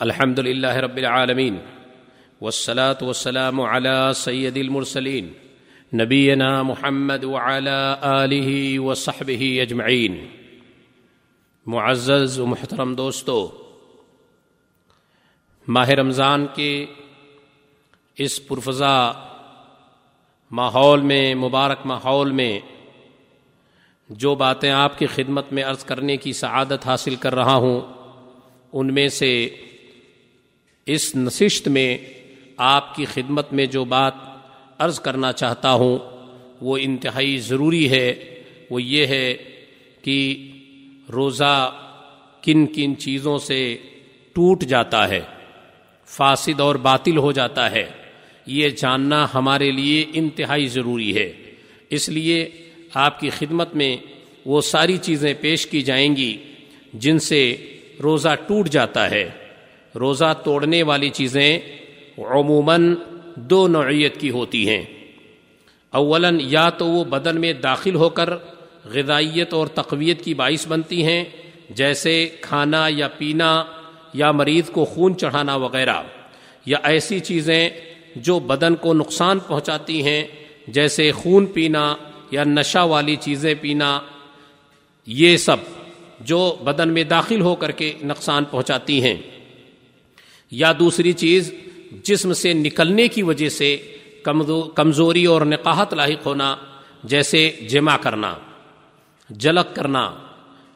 الحمد لله رب العالمين والصلاة والسلام على سيد المرسلين نبينا محمد وعلى آله وصحبه أجمعين. معزز و محترم دوستو، ماہ رمضان کے اس پرفضا ماحول میں، مبارک ماحول میں جو باتیں آپ کی خدمت میں عرض کرنے کی سعادت حاصل کر رہا ہوں، ان میں سے اس نشست میں آپ کی خدمت میں جو بات عرض کرنا چاہتا ہوں، وہ انتہائی ضروری ہے۔ وہ یہ ہے کہ روزہ کن کن چیزوں سے ٹوٹ جاتا ہے، فاسد اور باطل ہو جاتا ہے۔ یہ جاننا ہمارے لیے انتہائی ضروری ہے۔ اس لیے آپ کی خدمت میں وہ ساری چیزیں پیش کی جائیں گی جن سے روزہ ٹوٹ جاتا ہے۔ روزہ توڑنے والی چیزیں عموماً دو نوعیت کی ہوتی ہیں۔ اولاً یا تو وہ بدن میں داخل ہو کر غذائیت اور تقویت کی باعث بنتی ہیں، جیسے کھانا یا پینا یا مریض کو خون چڑھانا وغیرہ، یا ایسی چیزیں جو بدن کو نقصان پہنچاتی ہیں، جیسے خون پینا یا نشہ والی چیزیں پینا، یہ سب جو بدن میں داخل ہو کر کے نقصان پہنچاتی ہیں۔ یا دوسری چیز، جسم سے نکلنے کی وجہ سے کمزوری اور نقاہت لاحق ہونا، جیسے جمع کرنا جلک کرنا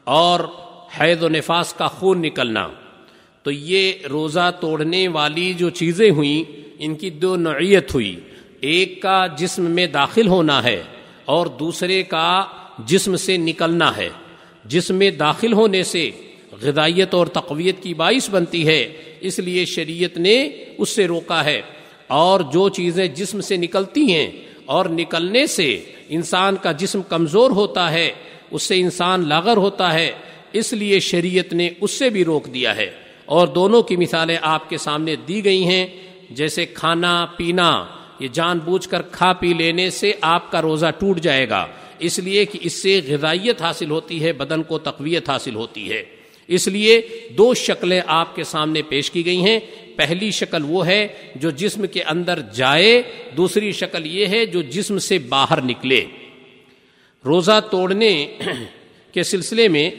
اور حید و نفاس کا خون نکلنا۔ تو یہ روزہ توڑنے والی جو چیزیں ہوئیں، ان کی دو نوعیت ہوئی۔ ایک کا جسم میں داخل ہونا ہے اور دوسرے کا جسم سے نکلنا ہے۔ جسم میں داخل ہونے سے غذائیت اور تقویت کی باعث بنتی ہے، اس لیے شریعت نے اس سے روکا ہے۔ اور جو چیزیں جسم سے نکلتی ہیں اور نکلنے سے انسان کا جسم کمزور ہوتا ہے، اس سے انسان لاغر ہوتا ہے، اس لیے شریعت نے اس سے بھی روک دیا ہے۔ اور دونوں کی مثالیں آپ کے سامنے دی گئی ہیں، جیسے کھانا پینا، یہ جان بوجھ کر کھا پی لینے سے آپ کا روزہ ٹوٹ جائے گا۔ اس لیے کہ اس سے غذائیت حاصل ہوتی ہے، بدن کو تقویت حاصل ہوتی ہے۔ اس لیے دو شکلیں آپ کے سامنے پیش کی گئی ہیں۔ پہلی شکل وہ ہے جو جسم کے اندر جائے، دوسری شکل یہ ہے جو جسم سے باہر نکلے۔ روزہ توڑنے کے سلسلے میں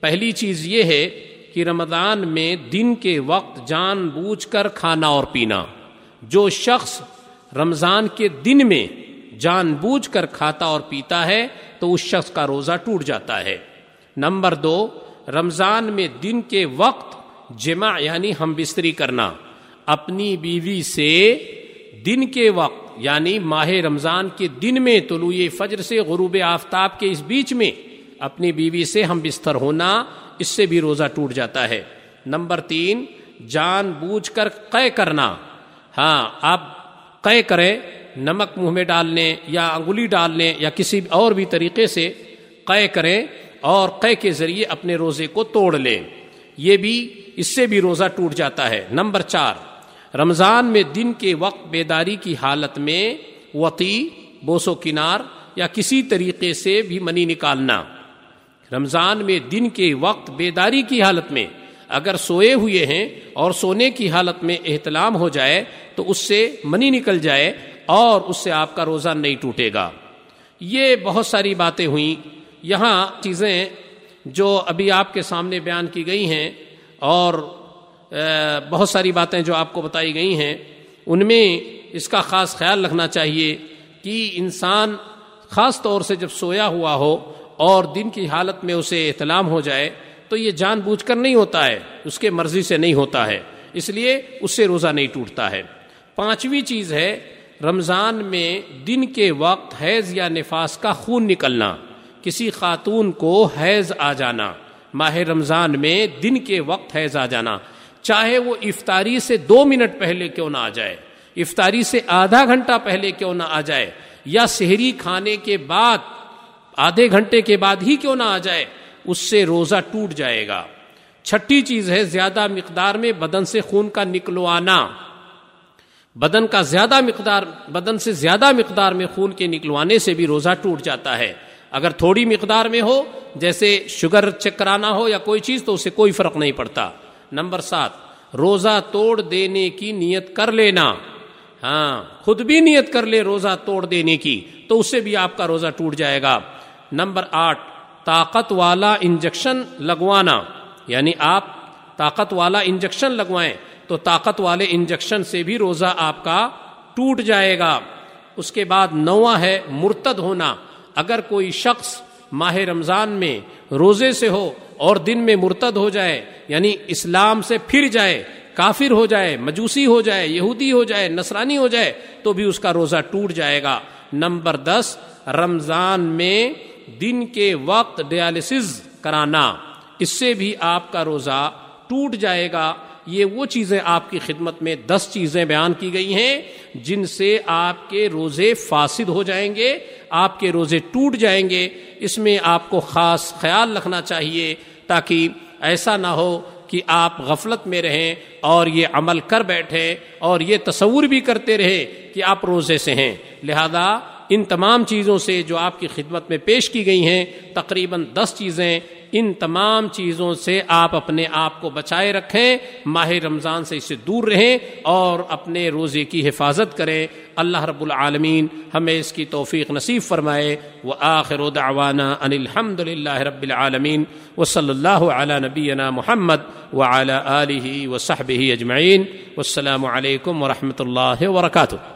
پہلی چیز یہ ہے کہ رمضان میں دن کے وقت جان بوجھ کر کھانا اور پینا۔ جو شخص رمضان کے دن میں جان بوجھ کر کھاتا اور پیتا ہے تو اس شخص کا روزہ ٹوٹ جاتا ہے۔ نمبر دو رمضان میں دن کے وقت جمع یعنی ہم بستری کرنا، اپنی بیوی سے دن کے وقت یعنی ماہ رمضان کے دن میں طلوع فجر سے غروب آفتاب کے اس بیچ میں اپنی بیوی سے ہم بستر ہونا، اس سے بھی روزہ ٹوٹ جاتا ہے۔ نمبر تین، جان بوجھ کر قے کرنا۔ ہاں آپ قے کریں، نمک منہ میں ڈالنے یا انگلی ڈالنے یا کسی اور بھی طریقے سے قے کریں۔ اور قے کے ذریعے اپنے روزے کو توڑ لیں۔ یہ بھی اس سے بھی روزہ ٹوٹ جاتا ہے۔ نمبر چار، رمضان میں دن کے وقت بیداری کی حالت میں وطی، بوسو کنار یا کسی طریقے سے بھی منی نکالنا۔ رمضان میں دن کے وقت بیداری کی حالت میں اگر سوئے ہوئے ہیں اور سونے کی حالت میں احتلام ہو جائے تو اس سے منی نکل جائے اور اس سے آپ کا روزہ نہیں ٹوٹے گا۔ یہ بہت ساری باتیں ہوئیں۔ یہاں چیزیں جو ابھی آپ کے سامنے بیان کی گئی ہیں اور بہت ساری باتیں جو آپ کو بتائی گئی ہیں، ان میں اس کا خاص خیال رکھنا چاہیے کہ انسان خاص طور سے جب سویا ہوا ہو اور دن کی حالت میں اسے احتلام ہو جائے تو یہ جان بوجھ کر نہیں ہوتا ہے، اس کے مرضی سے نہیں ہوتا ہے، اس لیے اس سے روزہ نہیں ٹوٹتا ہے۔ پانچویں چیز ہے رمضان میں دن کے وقت حیض یا نفاس کا خون نکلنا۔ کسی خاتون کو حیض آ جانا، ماہ رمضان میں دن کے وقت حیض آ جانا، چاہے وہ افطاری سے دو منٹ پہلے کیوں نہ آ جائے، افطاری سے آدھا گھنٹہ پہلے کیوں نہ آ جائے، یا شہری کھانے کے بعد، آدھے گھنٹے کے بعد ہی کیوں نہ آ جائے، اس سے روزہ ٹوٹ جائے گا۔ چھٹی چیز ہے زیادہ مقدار میں بدن سے خون کا نکلوانا بدن کا زیادہ مقدار، بدن سے زیادہ مقدار میں خون کے نکلوانے سے بھی روزہ ٹوٹ جاتا ہے۔ اگر تھوڑی مقدار میں ہو، جیسے شوگر چیک کرانا ہو یا کوئی چیز، تو اسے کوئی فرق نہیں پڑتا۔ نمبر سات، روزہ توڑ دینے کی نیت کر لینا۔ ہاں خود بھی نیت کر لے روزہ توڑ دینے کی، تو اس سے بھی آپ کا روزہ ٹوٹ جائے گا۔ نمبر آٹھ، طاقت والا انجیکشن لگوانا۔ یعنی آپ طاقت والا انجیکشن لگوائیں، تو طاقت والے انجیکشن سے بھی روزہ آپ کا ٹوٹ جائے گا۔ اس کے بعد نواں ہے مرتد ہونا۔ اگر کوئی شخص ماہ رمضان میں روزے سے ہو اور دن میں مرتد ہو جائے یعنی اسلام سے پھر جائے، کافر ہو جائے، مجوسی ہو جائے، یہودی ہو جائے، نصرانی ہو جائے، تو بھی اس کا روزہ ٹوٹ جائے گا۔ نمبر دس، رمضان میں دن کے وقت ڈیالسز کرانا، اس سے بھی آپ کا روزہ ٹوٹ جائے گا۔ یہ وہ چیزیں آپ کی خدمت میں دس چیزیں بیان کی گئی ہیں جن سے آپ کے روزے فاسد ہو جائیں گے، آپ کے روزے ٹوٹ جائیں گے۔ اس میں آپ کو خاص خیال رکھنا چاہیے تاکہ ایسا نہ ہو کہ آپ غفلت میں رہیں اور یہ عمل کر بیٹھے اور یہ تصور بھی کرتے رہے کہ آپ روزے سے ہیں۔ لہذا ان تمام چیزوں سے جو آپ کی خدمت میں پیش کی گئی ہیں، تقریباً دس چیزیں ان تمام چیزوں سے آپ اپنے آپ کو بچائے رکھیں، ماہ رمضان سے اسے دور رہیں اور اپنے روزے کی حفاظت کریں۔ اللہ رب العالمین ہمیں اس کی توفیق نصیب فرمائے۔ وہ آخر دعوانا ان الحمد للہ رب العالمین۔ و صلی اللہ علیہ نبینا محمد و اعلیٰ علیہ و صحب اجمعین۔ السلام علیکم و رحمۃ اللہ وبرکاتہ۔